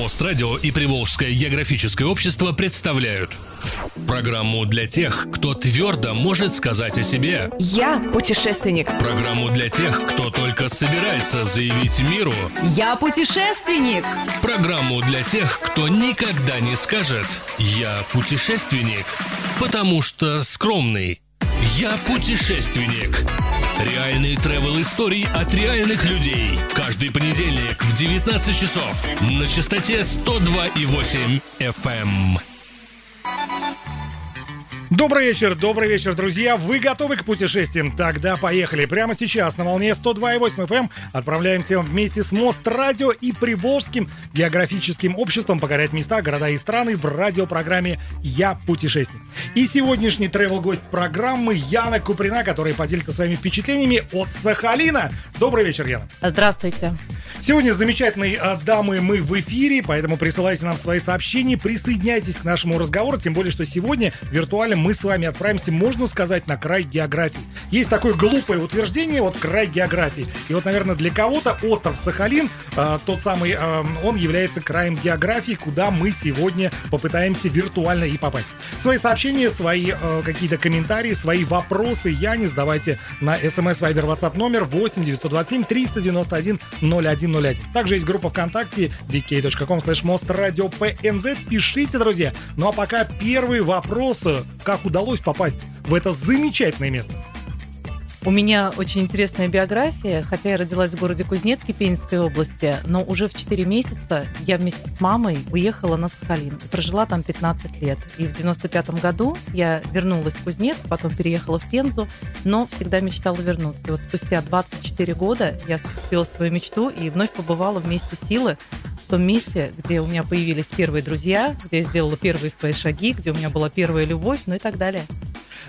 Мост-радио и Приволжское географическое общество представляют Программу для тех, кто твердо может сказать о себе. Я путешественник. Программу для тех, кто только собирается заявить миру. Я путешественник. Программу для тех, кто никогда не скажет «Я путешественник», потому что скромный «Я путешественник» Реальные travel истории от реальных людей. Каждый понедельник в 19 часов на частоте 102,8 FM. Добрый вечер, добрый вечер, друзья. Вы готовы к путешествиям? Тогда поехали. Прямо сейчас на волне 102,8 FM эм отправляемся вместе с Мост Радио и Приволжским географическим обществом покорять места, города и страны в радиопрограмме «Я путешественник». И сегодняшний тревел-гость программы Яна Куприна, который поделится своими впечатлениями от Сахалина. Добрый вечер, Яна. Здравствуйте. Сегодня с замечательной дамой мы в эфире, поэтому присылайте нам свои сообщения, присоединяйтесь к нашему разговору, тем более, что сегодня виртуально мы с вами отправимся, можно сказать, на край географии. Есть такое глупое утверждение, вот край географии. И вот, наверное, для кого-то остров Сахалин, э, тот самый, э, он является краем географии, куда мы сегодня попытаемся виртуально и попасть. Свои сообщения, свои э, какие-то комментарии, свои вопросы, я не сдавайте на смс Viber WhatsApp номер 8 927 391 01 0101. Также есть группа ВКонтакте vk.com slash mostradиопнз. Пишите, друзья. Ну а пока первый вопрос. Как удалось попасть в это замечательное место? У меня очень интересная биография, хотя я родилась в городе Кузнецке Пензенской области, но уже в 4 месяца я вместе с мамой уехала на Сахалин и прожила там 15 лет. И в 95 году я вернулась в Кузнецк, потом переехала в Пензу, но всегда мечтала вернуться. И вот спустя 24 года я осуществила свою мечту и вновь побывала вместе силы в том месте, где у меня появились первые друзья, где я сделала первые свои шаги, где у меня была первая любовь, ну и так далее.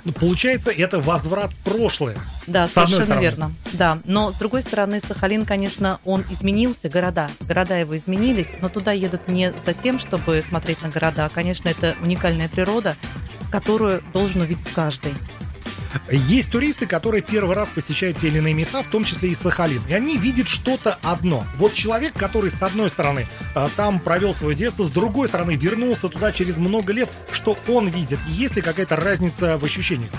Ну, получается, это возврат в прошлое. Да, совершенно верно. Да, но с другой стороны, Сахалин, конечно, он изменился, города. Города его изменились, но туда едут не за тем, чтобы смотреть на города. Конечно, это уникальная природа, которую должен увидеть каждый. Есть туристы, которые первый раз посещают те или иные места, в том числе и Сахалин. И они видят что-то одно. Вот человек, который с одной стороны а, там провел свое детство, с другой стороны вернулся туда через много лет, что он видит? Есть ли какая-то разница в ощущениях?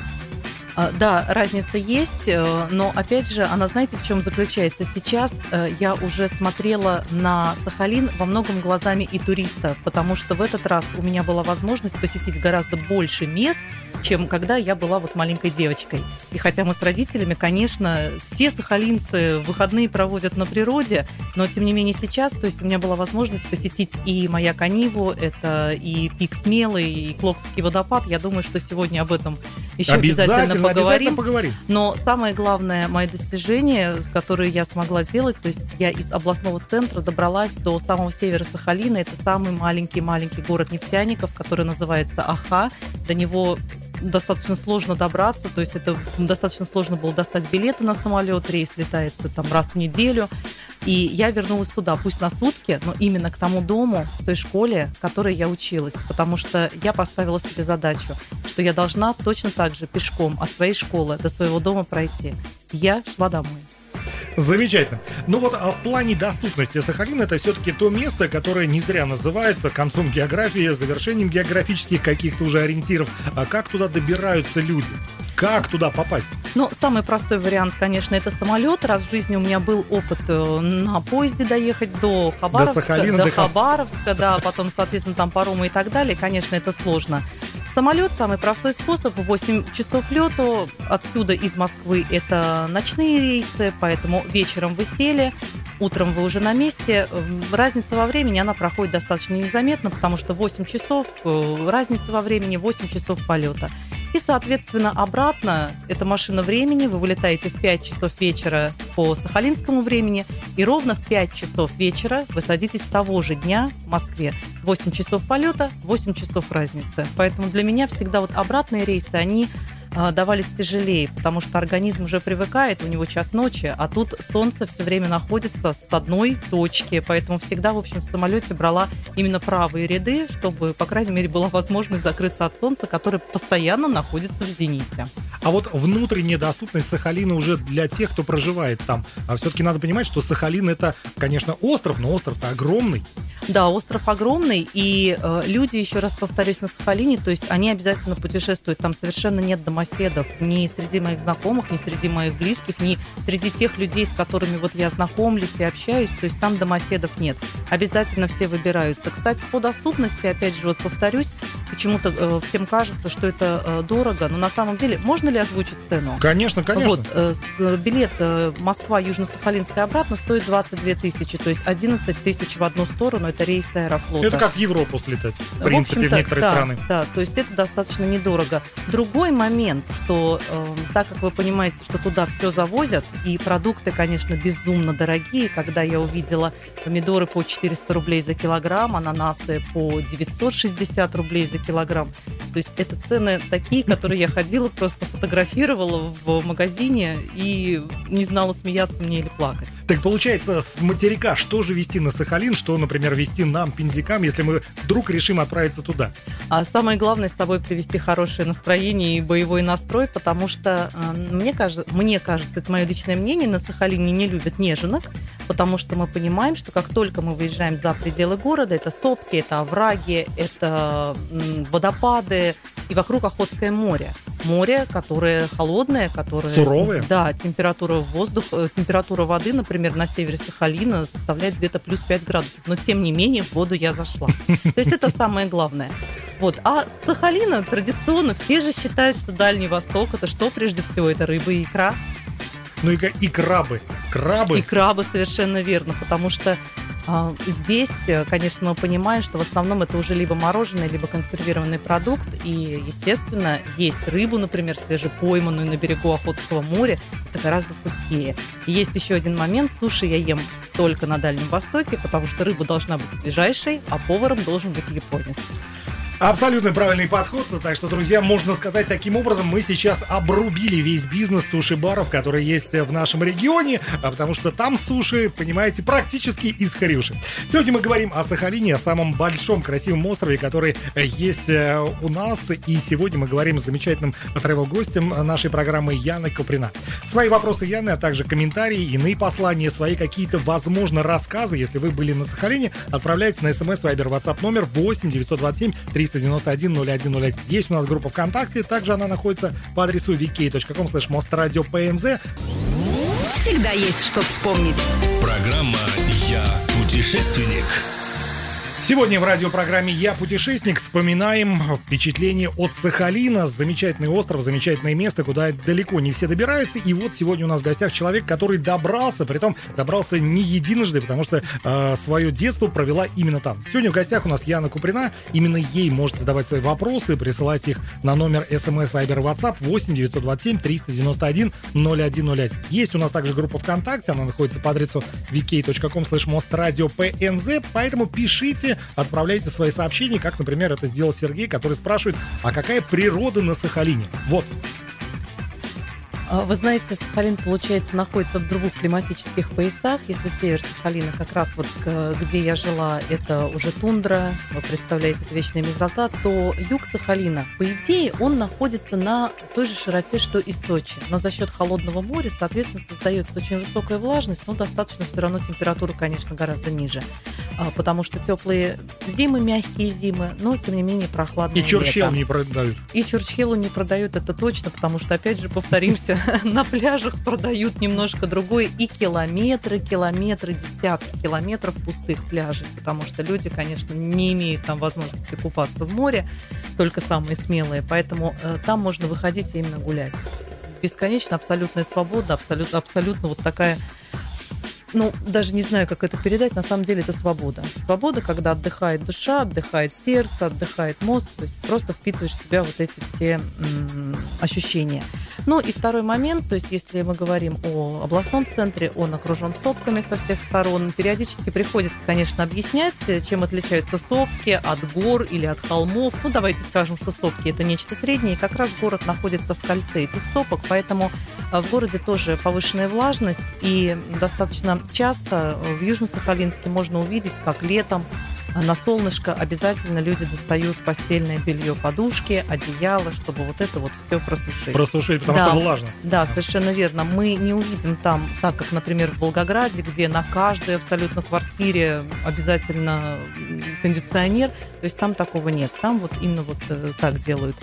А, да, разница есть, э, но опять же, она знаете, в чем заключается? Сейчас э, я уже смотрела на Сахалин во многом глазами и туриста, потому что в этот раз у меня была возможность посетить гораздо больше мест, чем когда я была вот маленькой девочкой. И хотя мы с родителями, конечно, все сахалинцы выходные проводят на природе, но тем не менее сейчас, то есть у меня была возможность посетить и моя Каниву, это и Пик Смелый, и Клоковский водопад. Я думаю, что сегодня об этом еще обязательно, обязательно поговорим. Обязательно поговорим. Но самое главное мое достижение, которое я смогла сделать, то есть я из областного центра добралась до самого севера Сахалина. Это самый маленький-маленький город нефтяников, который называется Аха. До него достаточно сложно добраться, то есть это достаточно сложно было достать билеты на самолет, рейс летает там раз в неделю. И я вернулась туда, пусть на сутки, но именно к тому дому, к той школе, в которой я училась, потому что я поставила себе задачу, что я должна точно так же пешком от своей школы до своего дома пройти. Я шла домой. Замечательно. Ну вот а в плане доступности Сахалин это все-таки то место, которое не зря называют концом географии, завершением географических каких-то уже ориентиров. А как туда добираются люди? Как туда попасть? Ну, самый простой вариант, конечно, это самолет. Раз в жизни у меня был опыт э, на поезде доехать до Хабаровска, до, Сахалина, до, до Хабаровска, да, потом, соответственно, там паромы и так далее. Конечно, это сложно. Самолет самый простой способ, 8 часов лету. Отсюда из Москвы это ночные рейсы, поэтому вечером вы сели, утром вы уже на месте. Разница во времени, она проходит достаточно незаметно, потому что 8 часов, э, разница во времени 8 часов полета. И, соответственно, обратно это машина времени. Вы вылетаете в 5 часов вечера по сахалинскому времени. И ровно в 5 часов вечера вы садитесь того же дня в Москве. 8 часов полета, 8 часов разницы. Поэтому для меня всегда вот обратные рейсы, они давались тяжелее, потому что организм уже привыкает, у него час ночи, а тут солнце все время находится с одной точки, поэтому всегда, в общем, в самолете брала именно правые ряды, чтобы, по крайней мере, была возможность закрыться от солнца, которое постоянно находится в зените. А вот внутренняя доступность Сахалина уже для тех, кто проживает там. А все-таки надо понимать, что Сахалин это, конечно, остров, но остров-то огромный. Да, остров огромный, и э, люди, еще раз повторюсь, на Сахалине, то есть они обязательно путешествуют. Там совершенно нет домоседов ни среди моих знакомых, ни среди моих близких, ни среди тех людей, с которыми вот я знакомлюсь и общаюсь. То есть там домоседов нет. Обязательно все выбираются. Кстати, по доступности, опять же, вот повторюсь, почему-то э, всем кажется, что это э, дорого, но на самом деле можно ли озвучить цену? Конечно, конечно. Вот, э, с- билет э, Москва, Южно-Сахалинск и обратно стоит 22 тысячи, то есть 11 тысяч в одну сторону, это рейс Аэрофлота. Это как в Европу слетать, в В принципе, в общем-то, некоторые да, страны. Да, то есть это достаточно недорого. Другой момент, что э, так как вы понимаете, что туда все завозят, и продукты, конечно, безумно дорогие, когда я увидела помидоры по 400 рублей за килограмм, ананасы по 960 рублей за килограмм. То есть это цены такие, которые я ходила, просто фотографировала в магазине и не знала, смеяться мне или плакать. Так получается, с материка что же вести на Сахалин, что, например, вести нам, пензикам, если мы вдруг решим отправиться туда? А самое главное с собой привести хорошее настроение и боевой настрой, потому что э, мне кажется, мне кажется, это мое личное мнение, на Сахалине не любят неженок, потому что мы понимаем, что как только мы выезжаем за пределы города, это сопки, это овраги, это водопады и вокруг Охотское море. Море, которое холодное, которое... Суровое? Да, температура воздуха, э, температура воды, например, на севере Сахалина составляет где-то плюс 5 градусов. Но тем не менее в воду я зашла. То есть это самое главное. Вот. А с Сахалина традиционно все же считают, что Дальний Восток это что прежде всего? Это рыба и икра. Ну и, и крабы. Крабы. И крабы совершенно верно, потому что а, здесь, э, конечно, мы понимаем, что в основном это уже либо мороженое, либо консервированный продукт. И, естественно, есть рыбу, например, свежепойманную на берегу Охотского моря. Это гораздо вкуснее. И есть еще один момент. Суши я ем только на Дальнем Востоке, потому что рыба должна быть свежайшей, а поваром должен быть японец. Абсолютно правильный подход. Так что, друзья, можно сказать таким образом, мы сейчас обрубили весь бизнес суши-баров, который есть в нашем регионе, а потому что там суши, понимаете, практически из Харюши. Сегодня мы говорим о Сахалине, о самом большом красивом острове, который э, есть э, у нас. И сегодня мы говорим с замечательным travel-гостем нашей программы Яной Куприна. Свои вопросы Яны, а также комментарии, иные послания, свои какие-то, возможно, рассказы, если вы были на Сахалине, отправляйте на смс Viber WhatsApp номер 8 927 391 0101. Есть у нас группа ВКонтакте, также она находится по адресу vk.com slash mostradиопнз. Всегда есть что вспомнить. Программа «Я путешественник». Сегодня в радиопрограмме «Я путешественник» вспоминаем впечатление от Сахалина. Замечательный остров, замечательное место, куда далеко не все добираются. И вот сегодня у нас в гостях человек, который добрался, притом добрался не единожды, потому что э, свое детство провела именно там. Сегодня в гостях у нас Яна Куприна. Именно ей можете задавать свои вопросы, присылать их на номер смс Viber WhatsApp 8 927 391 0101. Есть у нас также группа ВКонтакте, она находится по адресу vk.com slash mostradиопнз, поэтому пишите, отправляйте свои сообщения, как, например, это сделал Сергей, который спрашивает, а какая природа на Сахалине? Вот. А, Вы знаете, Сахалин, получается, находится в двух климатических поясах. Если север Сахалина, как раз вот где я жила, это уже тундра, вы представляете, это вечная мерзлота, то юг Сахалина, по идее, он находится на той же широте, что и Сочи. Но за счет холодного моря, соответственно, создается очень высокая влажность, но достаточно все равно температура, конечно, гораздо ниже. А, Потому что теплые зимы, мягкие зимы, но, тем не менее, прохладные И Чурчел лето. не продают. И Чурчхелу не продают, это точно, потому что, опять же, повторимся, на пляжах продают немножко другое. И километры, километры, десятки километров пустых пляжей, потому что люди, конечно, не имеют там возможности купаться в море, только самые смелые, поэтому э, там можно выходить и именно гулять. Бесконечно абсолютная свобода, абсолютно, абсолютно вот такая ну, даже не знаю, как это передать, на самом деле это свобода. Свобода, когда отдыхает душа, отдыхает сердце, отдыхает мозг, то есть просто впитываешь в себя вот эти все ощущения. Ну и второй момент, то есть если мы говорим о областном центре, он окружен сопками со всех сторон, периодически приходится, конечно, объяснять, чем отличаются сопки от гор или от холмов. Ну, давайте скажем, что сопки это нечто среднее, и как раз город находится в кольце этих сопок, поэтому э, в городе тоже повышенная влажность, и достаточно часто э, в Южно-Сахалинске можно увидеть, как летом на солнышко обязательно люди достают постельное белье, подушки, одеяло, чтобы вот это вот все просушить. Просушить, потому Да. что влажно. Да, совершенно верно. Мы не увидим там, так как, например, в Волгограде, где на каждой абсолютно квартире обязательно кондиционер, то есть там такого нет. Там вот именно вот э, так делают.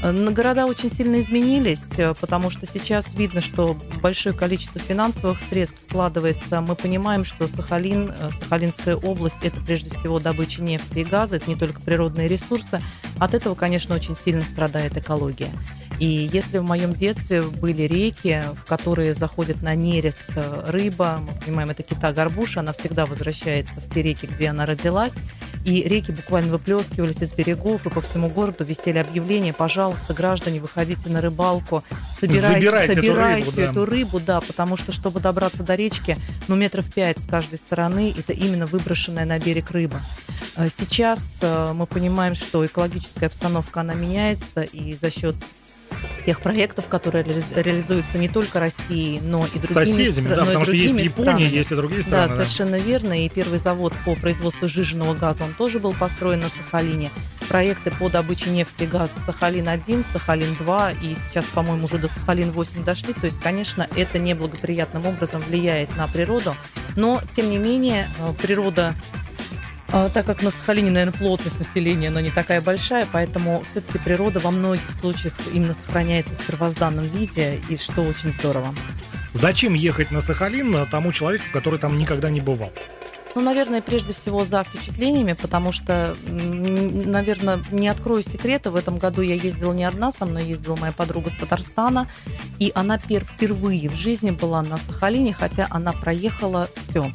Города очень сильно изменились, э, потому что сейчас видно, что большое количество финансовых средств вкладывается. Мы понимаем, что Сахалин, э, Сахалинская область, это прежде всего добыча нефти и газа, это не только природные ресурсы. От этого, конечно, очень сильно страдает экология. И если в моем детстве были реки, в которые заходит на нерест рыба, мы понимаем, это кита-горбуша, она всегда возвращается в те реки, где она родилась, и реки буквально выплескивались из берегов, и по всему городу висели объявления, пожалуйста, граждане, выходите на рыбалку, собирайте, Забирайте эту собирайте рыбу, да. эту рыбу, да, потому что, чтобы добраться до речки, ну, метров пять с каждой стороны, это именно выброшенная на берег рыба. Э, Сейчас э, мы понимаем, что экологическая обстановка, она меняется, и за счет тех проектов, которые реали- реализуются не только Россией, но и другими Соседями, стра- да, и потому что есть Япония, странами. есть и другие Да, страны. да. совершенно верно. И первый завод по производству жиженного газа, он тоже был построен на Сахалине. Проекты по добыче нефти и газа Сахалин-1, Сахалин-2 и сейчас, по-моему, уже до Сахалин-8 дошли. То есть, конечно, это неблагоприятным образом влияет на природу. Но, тем не менее, э, природа так как на Сахалине, наверное, плотность населения, она не такая большая, поэтому все-таки природа во многих случаях именно сохраняется в первозданном виде, и что очень здорово. Зачем ехать на Сахалин э, тому человеку, который там никогда не бывал? Ну, наверное, прежде всего за впечатлениями, потому что, наверное, не открою секрета, в этом году я ездила не одна, со мной ездила моя подруга с Татарстана, и она пер- впервые в жизни была на Сахалине, хотя она проехала все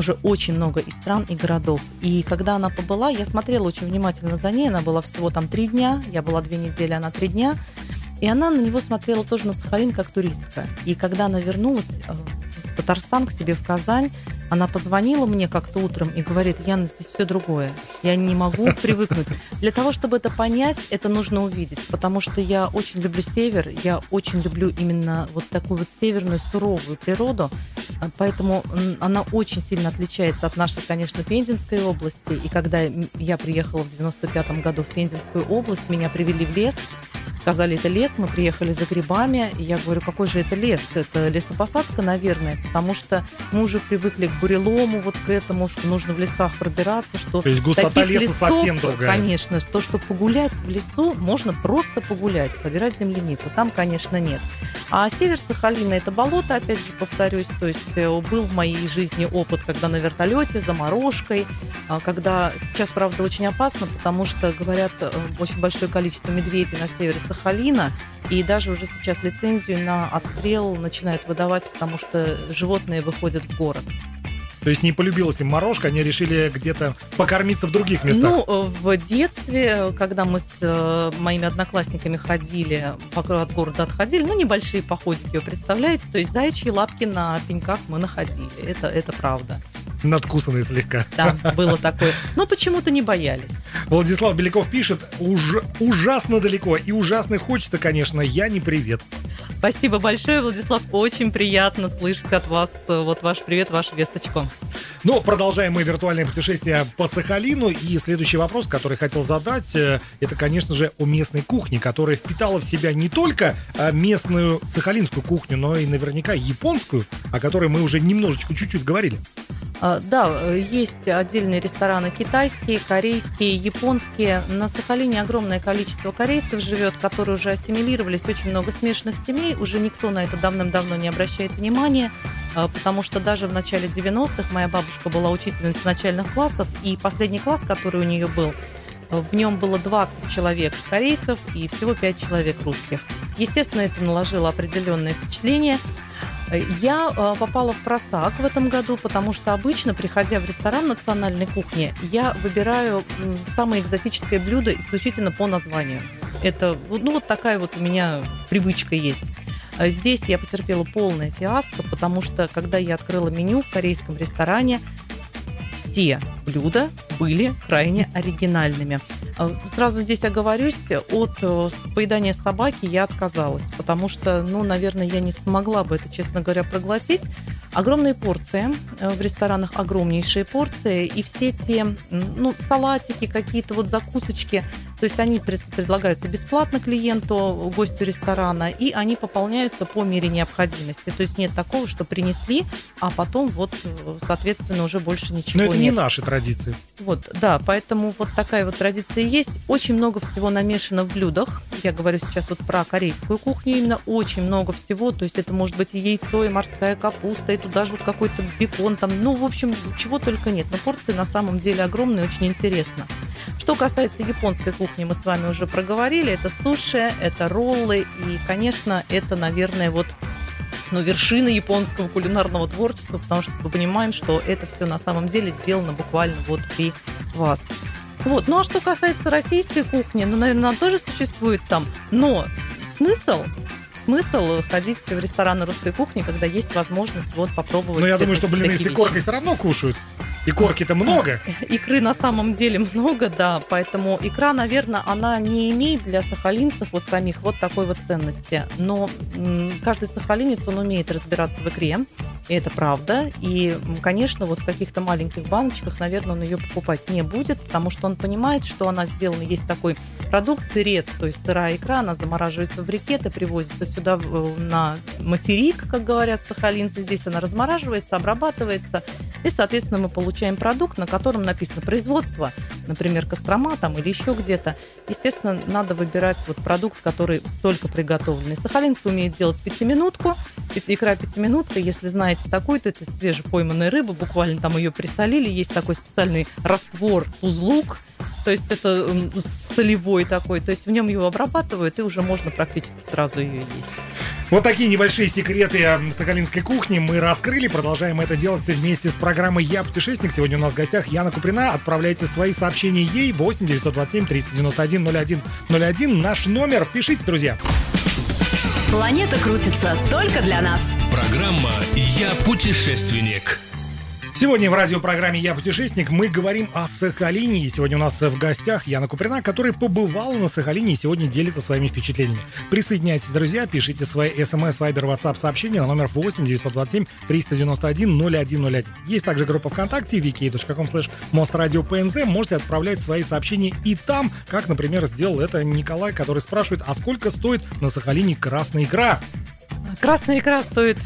уже очень много и стран, и городов. И когда она побыла, я смотрела очень внимательно за ней, она была всего там три дня, я была две недели, она три дня, и она на него смотрела тоже на Сахалин как туристка. И когда она вернулась э, в Татарстан к себе в Казань, она позвонила мне как-то утром и говорит, Яна, здесь все другое. Я не могу привыкнуть. Для того, чтобы это понять, это нужно увидеть. Потому что я очень люблю север, я очень люблю именно вот такую вот северную суровую природу. Поэтому она очень сильно отличается от нашей, конечно, Пензенской области. И когда я приехала в 95 году в Пензенскую область, меня привели в лес, сказали, это лес, мы приехали за грибами. И я говорю, какой же это лес? Это лесопосадка, наверное, потому что мы уже привыкли к бурелому, вот к этому, что нужно в лесах пробираться, что То есть густота леса лесов, совсем другая. Конечно, то, что погулять в лесу, можно просто погулять, собирать землянику. Там, конечно, нет. А север Сахалина это болото, опять же, повторюсь. То есть э, был в моей жизни опыт, когда на вертолете, заморожкой, а, когда сейчас, правда, очень опасно, потому что, говорят, э, очень большое количество медведей на севере Сахалина, и даже уже сейчас лицензию на отстрел начинают выдавать, потому что животные выходят в город. То есть не полюбилась им морожка, они решили где-то покормиться в других местах. Ну, э, в детстве, когда мы с э, моими одноклассниками ходили, от города отходили, ну, небольшие походики, вы представляете? То есть заячьи лапки на пеньках мы находили. Это, это правда. Надкусанные слегка. Да, было такое. Но почему-то не боялись. Владислав Беляков пишет, «Уж- ужасно далеко и ужасно хочется, конечно, я не привет. Спасибо большое, Владислав. Очень приятно слышать от вас э, вот ваш привет, вашу весточку. Но продолжаем мы виртуальное путешествие по Сахалину. И следующий вопрос, который хотел задать, э, это, конечно же, о местной кухне, которая впитала в себя не только э, местную сахалинскую кухню, но и наверняка японскую, о которой мы уже немножечко чуть-чуть говорили. А, Да, э, есть отдельные рестораны китайские, корейские, японские. На Сахалине огромное количество корейцев живет, которые уже ассимилировались, очень много смешанных семей. Уже никто на это давным-давно не обращает внимания, потому что даже в начале 90-х моя бабушка была учительницей начальных классов, и последний класс, который у нее был, в нем было 20 человек корейцев и всего 5 человек русских. Естественно, это наложило определенное впечатление. Я э, попала в просак в этом году, потому что обычно, приходя в ресторан национальной кухни, я выбираю м, самое экзотическое блюдо исключительно по названию. Это, ну, вот такая вот у меня привычка есть. А Здесь я потерпела полное фиаско, потому что, когда я открыла меню в корейском ресторане, все блюда были крайне оригинальными. А, Сразу здесь оговорюсь, от э, поедания собаки я отказалась, потому что, ну, наверное, я не смогла бы это, честно говоря, проглотить. Огромные порции, э, в ресторанах огромнейшие порции, и все те, ну, салатики, какие-то вот закусочки, то есть они предлагаются бесплатно клиенту, гостю ресторана, и они пополняются по мере необходимости. То есть нет такого, что принесли, а потом вот, соответственно, уже больше ничего Но это нет. не наши традиции. Вот, да, поэтому вот такая вот традиция есть. Очень много всего намешано в блюдах. Я говорю сейчас вот про корейскую кухню именно. Очень много всего. То есть это может быть и яйцо, и морская капуста, и туда же вот какой-то бекон там. Ну, в общем, чего только нет. Но порции на самом деле огромные, очень интересно. Что касается японской кухни, мы с вами уже проговорили. Это суши, это роллы. И, конечно, это, наверное, вот ну, вершина японского кулинарного творчества, потому что мы понимаем, что это все на самом деле сделано буквально вот при вас. Вот. Ну а что касается российской кухни, ну, наверное, она тоже существует там, но смысл смысл ходить в рестораны русской кухни, когда есть возможность вот попробовать. Ну, я думаю, что блины такие икоркой вещи. все равно кушают. И корки-то много. Икры на самом деле много, да, поэтому икра, наверное, она не имеет для сахалинцев вот самих вот такой вот ценности. Но каждый сахалинец, он умеет разбираться в икре, и это правда. И, конечно, вот в каких-то маленьких баночках, наверное, он ее покупать не будет, потому что он понимает, что она сделана, есть такой продукт сырец, то есть сырая икра, она замораживается в брикеты, привозится сюда на материк, как говорят сахалинцы, здесь она размораживается, обрабатывается, и, соответственно, мы получаем продукт, на котором написано производство, например, Кострома там или еще где-то. Естественно, надо выбирать вот продукт, который только приготовленный. Сахалинцы умеют делать пятиминутку, пяти- икра пятиминутка, если знаете такую-то, это свежепойманная рыба, буквально там ее присолили, есть такой специальный раствор узлук, то есть это солевой такой, то есть в нем его обрабатывают, и уже можно практически сразу ее есть. Вот такие небольшие секреты м, сахалинской кухни мы раскрыли. Продолжаем это делать вместе с программой «Я путешественник». Сегодня у нас в гостях Яна Куприна. Отправляйте свои сообщения ей 8 927 391 01 01. Наш номер. Пишите, друзья. Планета крутится только для нас. Программа «Я путешественник». Сегодня в радиопрограмме «Я путешественник» мы говорим о Сахалине. И сегодня у нас в гостях Яна Куприна, которая побывала на Сахалине и сегодня делится своими впечатлениями. Присоединяйтесь, друзья, пишите свои смс, вайбер, ватсап сообщения на номер 8 927 391 0101. Есть также группа ВКонтакте wiki.com slash mostradиопнз. Можете отправлять свои сообщения и там, как, например, сделал это Николай, который спрашивает, а сколько стоит на Сахалине красная икра? Красная икра стоит,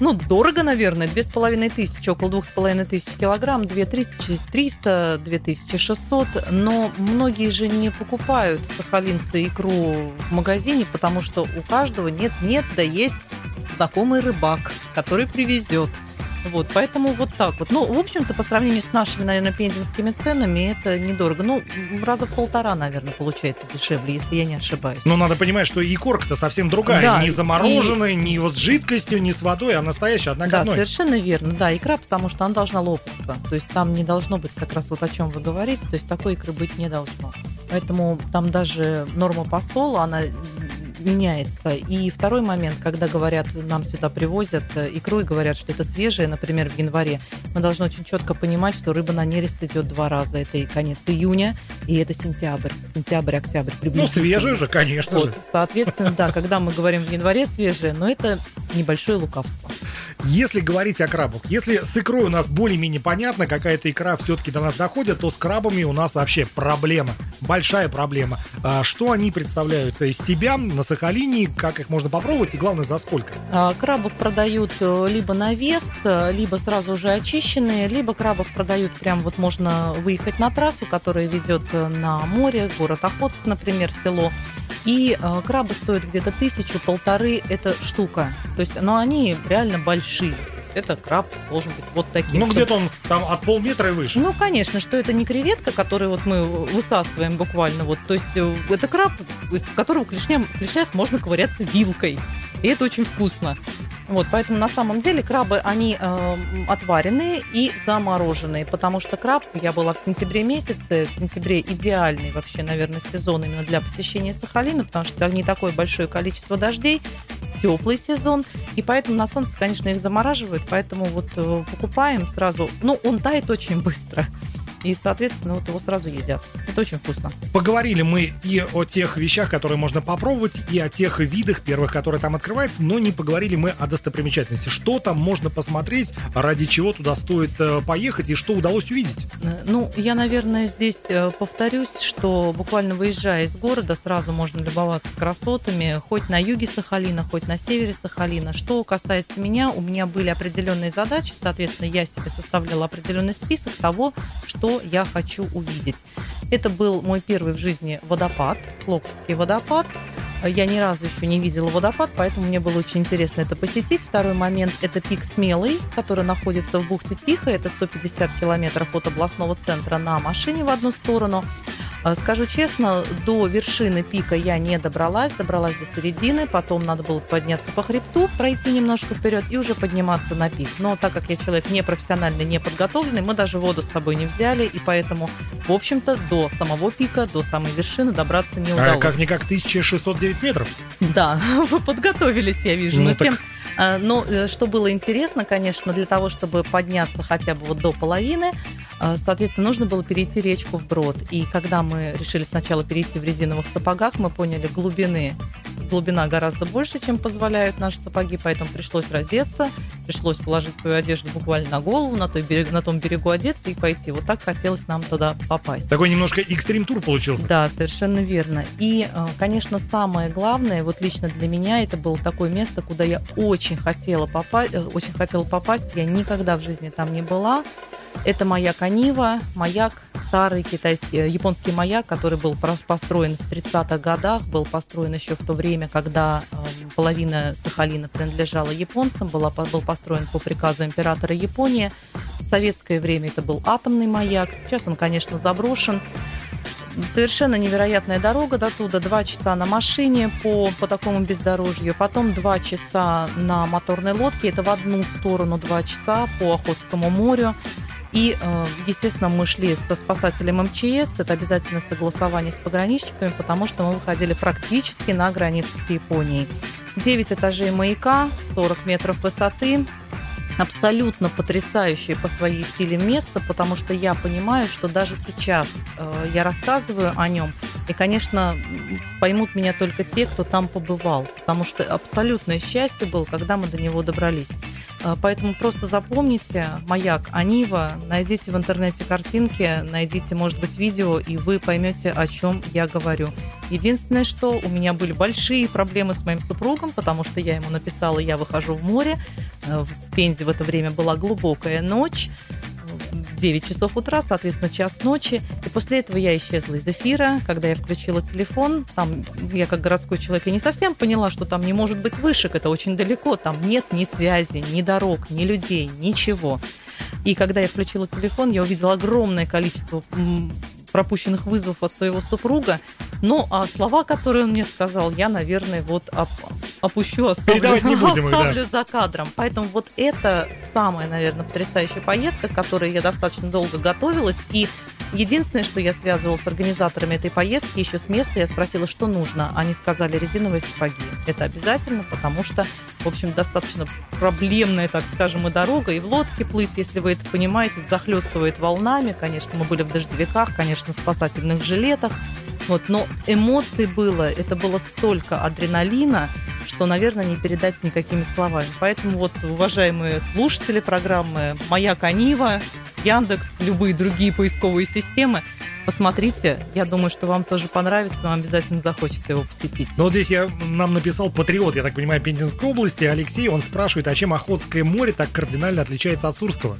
ну, дорого, наверное, две с половиной тысячи, около двух с половиной тысяч килограмм, две тысячи триста, две тысячи шестьсот, но многие же не покупают сахалинцы икру в магазине, потому что у каждого нет-нет, да есть знакомый рыбак, который привезет. Вот, поэтому вот так вот. Ну, в общем-то, по сравнению с нашими, наверное, пензенскими ценами, это недорого. Ну, раза в полтора, наверное, получается дешевле, если я не ошибаюсь. Но надо понимать, что и корка-то совсем другая. Да, не и- замороженная, не вот с жидкостью, не с водой, а настоящая, одна Да, одной. совершенно верно. Да, икра, потому что она должна лопаться. То есть там не должно быть как раз вот о чем вы говорите. То есть такой икры быть не должно. Поэтому там даже норма посола, она меняется. И второй момент, когда говорят, нам сюда привозят икру и говорят, что это свежее, например, в январе, мы должны очень четко понимать, что рыба на нерест идет два раза. Это и конец июня, и это сентябрь. Сентябрь, октябрь. Ну, свежая же, конечно Вот, же. соответственно, да, когда мы говорим в январе свежее, но это небольшое лукавство. Если говорить о крабах, если с икрой у нас более-менее понятно, какая-то икра все-таки до нас доходит, то с крабами у нас вообще проблема, большая проблема. А что они представляют из себя на Сахалине, как их можно попробовать и главное, за сколько? А, Крабов продают э, либо на вес, э, либо сразу же очищенные, либо крабов продают прям вот можно выехать на трассу, которая ведет э, на море, город Охотск, например, село. И крабы стоят где-то тысячу, полторы, это штука. То есть, но они реально большие. Это краб должен быть вот таким. Ну, чтобы- где-то он там от полметра и выше. ну, конечно, что это не креветка, которую вот мы высасываем буквально. Вот, то есть э, это краб, из которого в клешнях, в клешнях можно ковыряться вилкой. И это очень вкусно. Вот, поэтому на самом деле крабы, они э, отваренные и замороженные, потому что краб, я была в сентябре месяце, в сентябре идеальный вообще, наверное, сезон именно для посещения Сахалина, потому что не такое большое количество дождей, теплый сезон, и поэтому на солнце, конечно, их замораживают, поэтому вот э, покупаем сразу. Ну, он тает очень быстро. И, соответственно, вот его сразу едят. Это очень вкусно. Поговорили мы и о тех вещах, которые можно попробовать, и о тех видах первых, которые там открываются, но не поговорили мы о достопримечательности. Что там можно посмотреть, ради чего туда стоит э, поехать и что удалось увидеть? Э, Ну, я, наверное, здесь э, повторюсь, что буквально выезжая из города, сразу можно любоваться красотами, хоть на юге Сахалина, хоть на севере Сахалина. Что касается меня, у меня были определенные задачи, соответственно, я себе составляла определенный список того, что я хочу увидеть. Это был мой первый в жизни водопад, Локовский водопад. Я ни разу еще не видела водопад, поэтому мне было очень интересно это посетить. Второй момент – это пик Смелый, который находится в бухте Тихо. Это 150 километров от областного центра на машине в одну сторону. А, Скажу честно, до вершины пика я не добралась, добралась до середины, потом надо было подняться по хребту, пройти немножко вперед и уже подниматься на пик. Но так как я человек не профессиональный, не подготовленный, мы даже воду с собой не взяли, и поэтому, в общем-то, до самого пика, до самой вершины добраться не удалось. А, как-никак 1609 метров. Да, вы подготовились, я вижу. Ну но, так- тем, а, но э, что было интересно, конечно, для того, чтобы подняться хотя бы вот до половины, а, соответственно, нужно было перейти речку вброд. И когда мы решили сначала перейти в резиновых сапогах, мы поняли глубины. Глубина гораздо больше, чем позволяют наши сапоги, поэтому пришлось раздеться, пришлось положить свою одежду буквально на голову, на, той берег, на том берегу одеться и пойти. Вот так хотелось нам туда попасть. Такой немножко экстрим-тур получился. Да, совершенно верно. И, э, конечно, самое главное, вот лично для меня, это было такое место, куда я очень хотела попасть, очень хотела попасть. Я никогда в жизни там не была. Это маяк Анива, маяк старый китайский, э, японский маяк, который был построен в 30-х годах, был построен еще в то время, когда э, половина Сахалина принадлежала японцам, была, был построен по приказу императора Японии. В советское время это был атомный маяк, сейчас он, конечно, заброшен. Совершенно невероятная дорога до туда. Два часа на машине по, по такому бездорожью. Потом два часа на моторной лодке. Это в одну сторону два часа по Охотскому морю. И, э, естественно, мы шли со спасателем МЧС. Это обязательно согласование с пограничниками, потому что мы выходили практически на границу с Японией. 9 этажей маяка, 40 метров высоты, абсолютно потрясающее по своей силе место, потому что я понимаю, что даже сейчас э, я рассказываю о нем, и, конечно, поймут меня только те, кто там побывал, потому что абсолютное счастье было, когда мы до него добрались. Э, Поэтому просто запомните маяк Анива, найдите в интернете картинки, найдите, может быть, видео, и вы поймете, о чем я говорю. Единственное, что у меня были большие проблемы с моим супругом, потому что я ему написала, я выхожу в море. Э, В Пензе в это время была глубокая ночь. В 9 часов утра, соответственно, час ночи. И после этого я исчезла из эфира. Когда я включила телефон, там я как городской человек и не совсем поняла, что там не может быть вышек, это очень далеко, там нет ни связи, ни дорог, ни людей, ничего. И когда я включила телефон, я увидела огромное количество пропущенных вызовов от своего супруга. Ну, а слова, которые он мне сказал, я, наверное, вот опущу, оставлю, Передавать не будем их, да. за кадром. Поэтому вот это самая, наверное, потрясающая поездка, к которой я достаточно долго готовилась. И единственное, что я связывала с организаторами этой поездки, еще с места, я спросила, что нужно. Они сказали резиновые сапоги. Это обязательно, потому что, в общем, достаточно проблемная, так скажем, и дорога, и в лодке плыть, если вы это понимаете, захлестывает волнами. Конечно, мы были в дождевиках, конечно, спасательных жилетах. Вот, но эмоций было, это было столько адреналина, что, наверное, не передать никакими словами. Поэтому вот, уважаемые слушатели программы «Маяк Анива», Яндекс, любые другие поисковые системы, посмотрите. Я думаю, что вам тоже понравится, вам обязательно захочется его посетить. Ну вот здесь я нам написал патриот, я так понимаю, Пензенской области, Алексей, он спрашивает, а чем Охотское море так кардинально отличается от Сурского?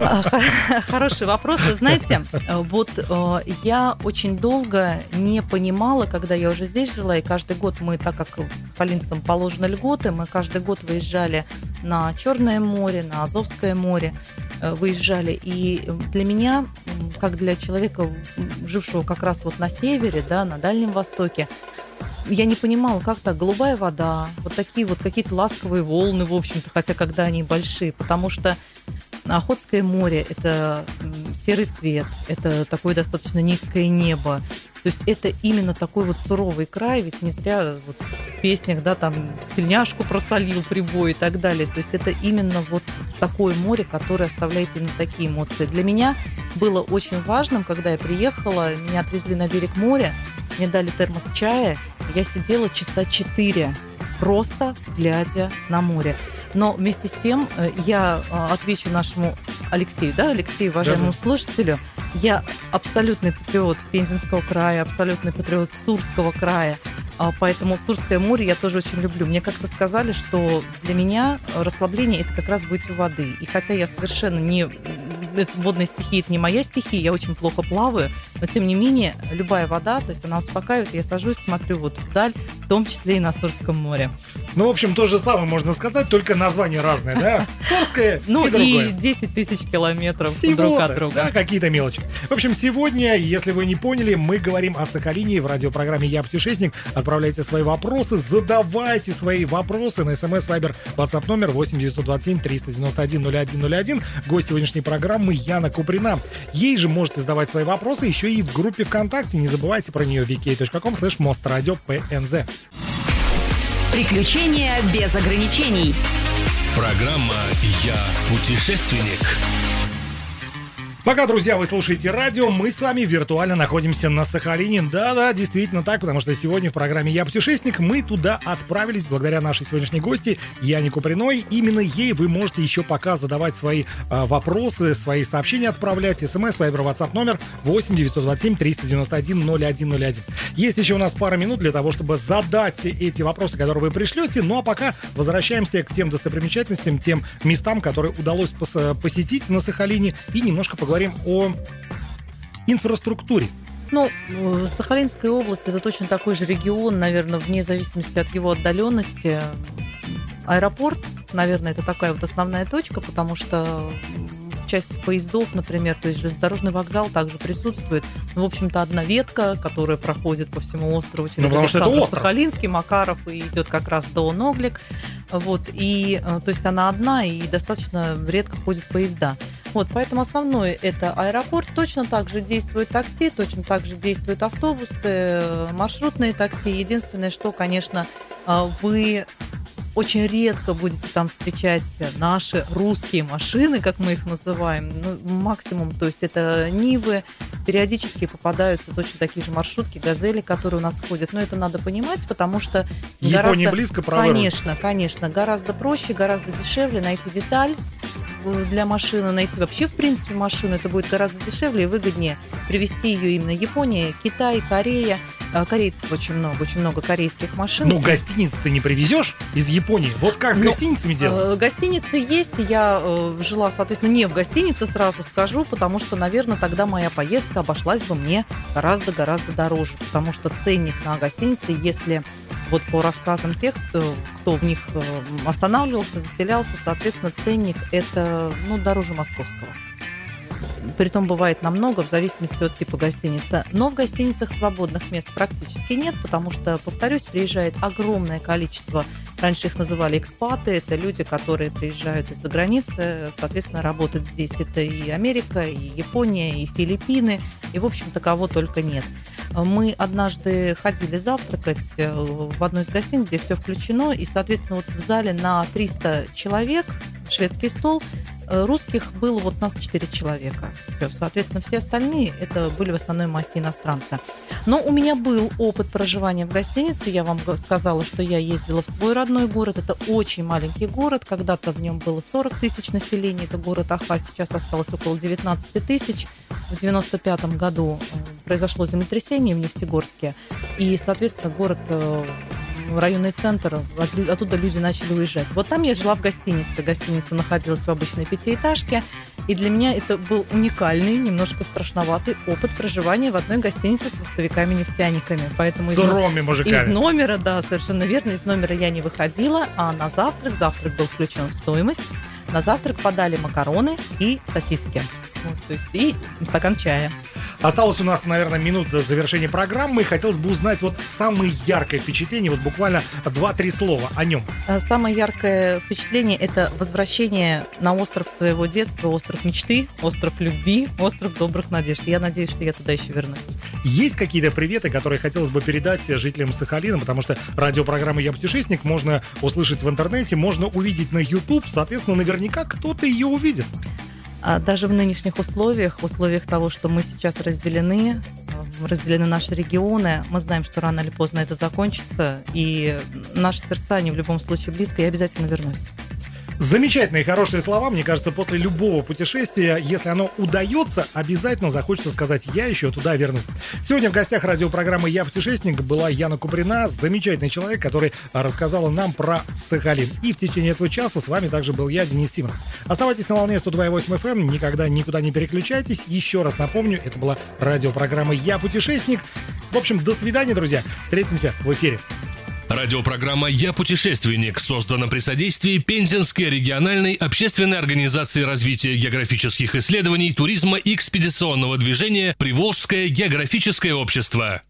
А, Хороший вопрос. Вы знаете, э, вот э, я очень долго не понимала, когда я уже здесь жила, и каждый год мы, так как полинцам положены льготы, мы каждый год выезжали на Черное море, на Азовское море, э, выезжали. И для меня, как для человека, жившего как раз вот на севере, да, на Дальнем Востоке, я не понимала, как так, голубая вода, вот такие вот какие-то ласковые волны, в общем-то, хотя когда они большие, потому что Охотское море – это серый цвет, это такое достаточно низкое небо. То есть это именно такой вот суровый край, ведь не зря вот в песнях, да, там тельняшку просолил прибой и так далее. То есть это именно вот такое море, которое оставляет именно такие эмоции. Для меня было очень важным, когда я приехала, меня отвезли на берег моря, мне дали термос чая, я сидела часа четыре, просто глядя на море. Но вместе с тем э, я э, отвечу нашему Алексею, да, Алексею, уважаемому да. слушателю, я абсолютный патриот Пензенского края, абсолютный патриот Сурского края. А, поэтому Сурское море я тоже очень люблю. Мне как-то сказали, что для меня расслабление – это как раз быть у воды. И хотя я совершенно не водная стихия – это не моя стихия, я очень плохо плаваю, но тем не менее любая вода, то есть она успокаивает, я сажусь, смотрю вот вдаль, в том числе и на Сурском море. Ну, в общем, то же самое можно сказать, только название разное, да? Сурское ну, и другое. и 10 тысяч километров друг от друга. Да, какие-то мелочи. В общем, сегодня, если вы не поняли, мы говорим о Сахалине в радиопрограмме «Я путешественник». Отправляйте свои вопросы, задавайте свои вопросы на смс Viber WhatsApp номер 8 927 391 0101. Гость сегодняшней программы Яна Куприна. Ей же можете задавать свои вопросы еще и в группе ВКонтакте. Не забывайте про нее vk.com slash мострадио pnz. Приключения без ограничений. Программа «Я путешественник». Пока, друзья, вы слушаете радио, мы с вами виртуально находимся на Сахалине. Да-да, действительно так, потому что сегодня в программе «Я путешественник» мы туда отправились благодаря нашей сегодняшней гости Яне Куприной. Именно ей вы можете еще пока задавать свои э, вопросы, свои сообщения отправлять. СМС, Вайбер, WhatsApp номер 8 927 391 0101. Есть еще у нас пара минут для того, чтобы задать эти вопросы, которые вы пришлете. Ну а пока возвращаемся к тем достопримечательностям, тем местам, которые удалось посетить на Сахалине и немножко поговорить говорим о инфраструктуре. Ну, э, Сахалинская область это точно такой же регион, наверное, вне зависимости от его отдаленности. Аэропорт, наверное, это такая вот основная точка, потому что части поездов, например, то есть железнодорожный вокзал также присутствует. Ну, в общем-то, одна ветка, которая проходит по всему острову через ну, потому что это остров. Сахалинский, Макаров и идет как раз до Ноглик. Вот, и, э, то есть она одна и достаточно редко ходят поезда. Вот, поэтому основное это аэропорт. Точно так же действует такси, точно так же действуют автобусы, маршрутные такси. Единственное, что, конечно, э, вы очень редко будете там встречать наши русские машины, как мы их называем. Ну, максимум, то есть это Нивы, периодически попадаются точно такие же маршрутки, газели, которые у нас ходят. Но это надо понимать, потому что Япония гораздо, близко, правда? Конечно, конечно. Гораздо проще, гораздо дешевле найти деталь для машины, найти вообще, в принципе, машину, это будет гораздо дешевле и выгоднее привезти ее именно Япония, Китай, Корея. А, корейцев очень много, очень много корейских машин. Ну, гостиниц ты не привезешь из Японии. Вот как с Но, ну, гостиницами? Э, гостиницы есть. Я э, жила, соответственно, не в гостинице, сразу скажу, потому что, наверное, тогда моя поездка обошлась бы мне гораздо-гораздо дороже, потому что ценник на гостинице, если вот по рассказам тех, кто, кто в них э, останавливался, заселялся, соответственно, ценник это ну, дороже московского. Притом бывает намного, в зависимости от типа гостиницы. Но в гостиницах свободных мест практически нет, потому что, повторюсь, приезжает огромное количество, раньше их называли экспаты, это люди, которые приезжают из-за границы, соответственно, работать здесь. Это и Америка, и Япония, и Филиппины, и, в общем-то, кого только нет. Мы однажды ходили завтракать э, в одну из гостиниц, где все включено, и, соответственно, вот в зале на 300 человек шведский стол, русских было вот нас 4 человека. Соответственно, все остальные это были в основной массе иностранцы. Но у меня был опыт проживания в гостинице. Я вам сказала, что я ездила в свой родной город. Это очень маленький город. Когда-то в нем было 40 тысяч населения. Это город Аха. Сейчас осталось около 19 тысяч. В 95 году э, произошло землетрясение в Нефтегорске. И, соответственно, город э, районный центр, оттуда люди начали уезжать. Вот там я жила в гостинице. Гостиница находилась в обычной пятиэтажке. И для меня это был уникальный, немножко страшноватый опыт проживания в одной гостинице с вахтовиками-нефтяниками. Поэтому Суровыми из, мужиками. из номера, да, совершенно верно, из номера я не выходила, а на завтрак, завтрак был включен в стоимость, на завтрак подали макароны и сосиски. Вот, то есть и стакан чая. Осталось у нас, наверное, минут до завершения программы. Хотелось бы узнать вот самое яркое впечатление, вот буквально два-три слова о нем. А, самое яркое впечатление – это возвращение на остров своего детства, остров мечты, остров любви, остров добрых надежд. Я надеюсь, что я туда еще вернусь. Есть какие-то приветы, которые хотелось бы передать жителям Сахалина, потому что радиопрограмму «Я путешественник» можно услышать в интернете, можно увидеть на YouTube, соответственно, наверняка кто-то ее увидит. А даже в нынешних условиях, в условиях того, что мы сейчас разделены, э, разделены наши регионы, мы знаем, что рано или поздно это закончится, и наши сердца, они в любом случае близко, я обязательно вернусь. Замечательные, хорошие слова. Мне кажется, после любого путешествия, если оно удается, обязательно захочется сказать «я еще туда вернусь». Сегодня в гостях радиопрограммы «Я путешественник» была Яна Куприна, замечательный человек, который рассказала нам про Сахалин. И в течение этого часа с вами также был я, Денис Симонов. Оставайтесь на волне 102.8 FM, эм, никогда никуда не переключайтесь. Еще раз напомню, это была радиопрограмма «Я путешественник». В общем, до свидания, друзья. Встретимся в эфире. Радиопрограмма «Я путешественник» создана при содействии Пензенской региональной общественной организации развития географических исследований, туризма и экспедиционного движения «Приволжское географическое общество».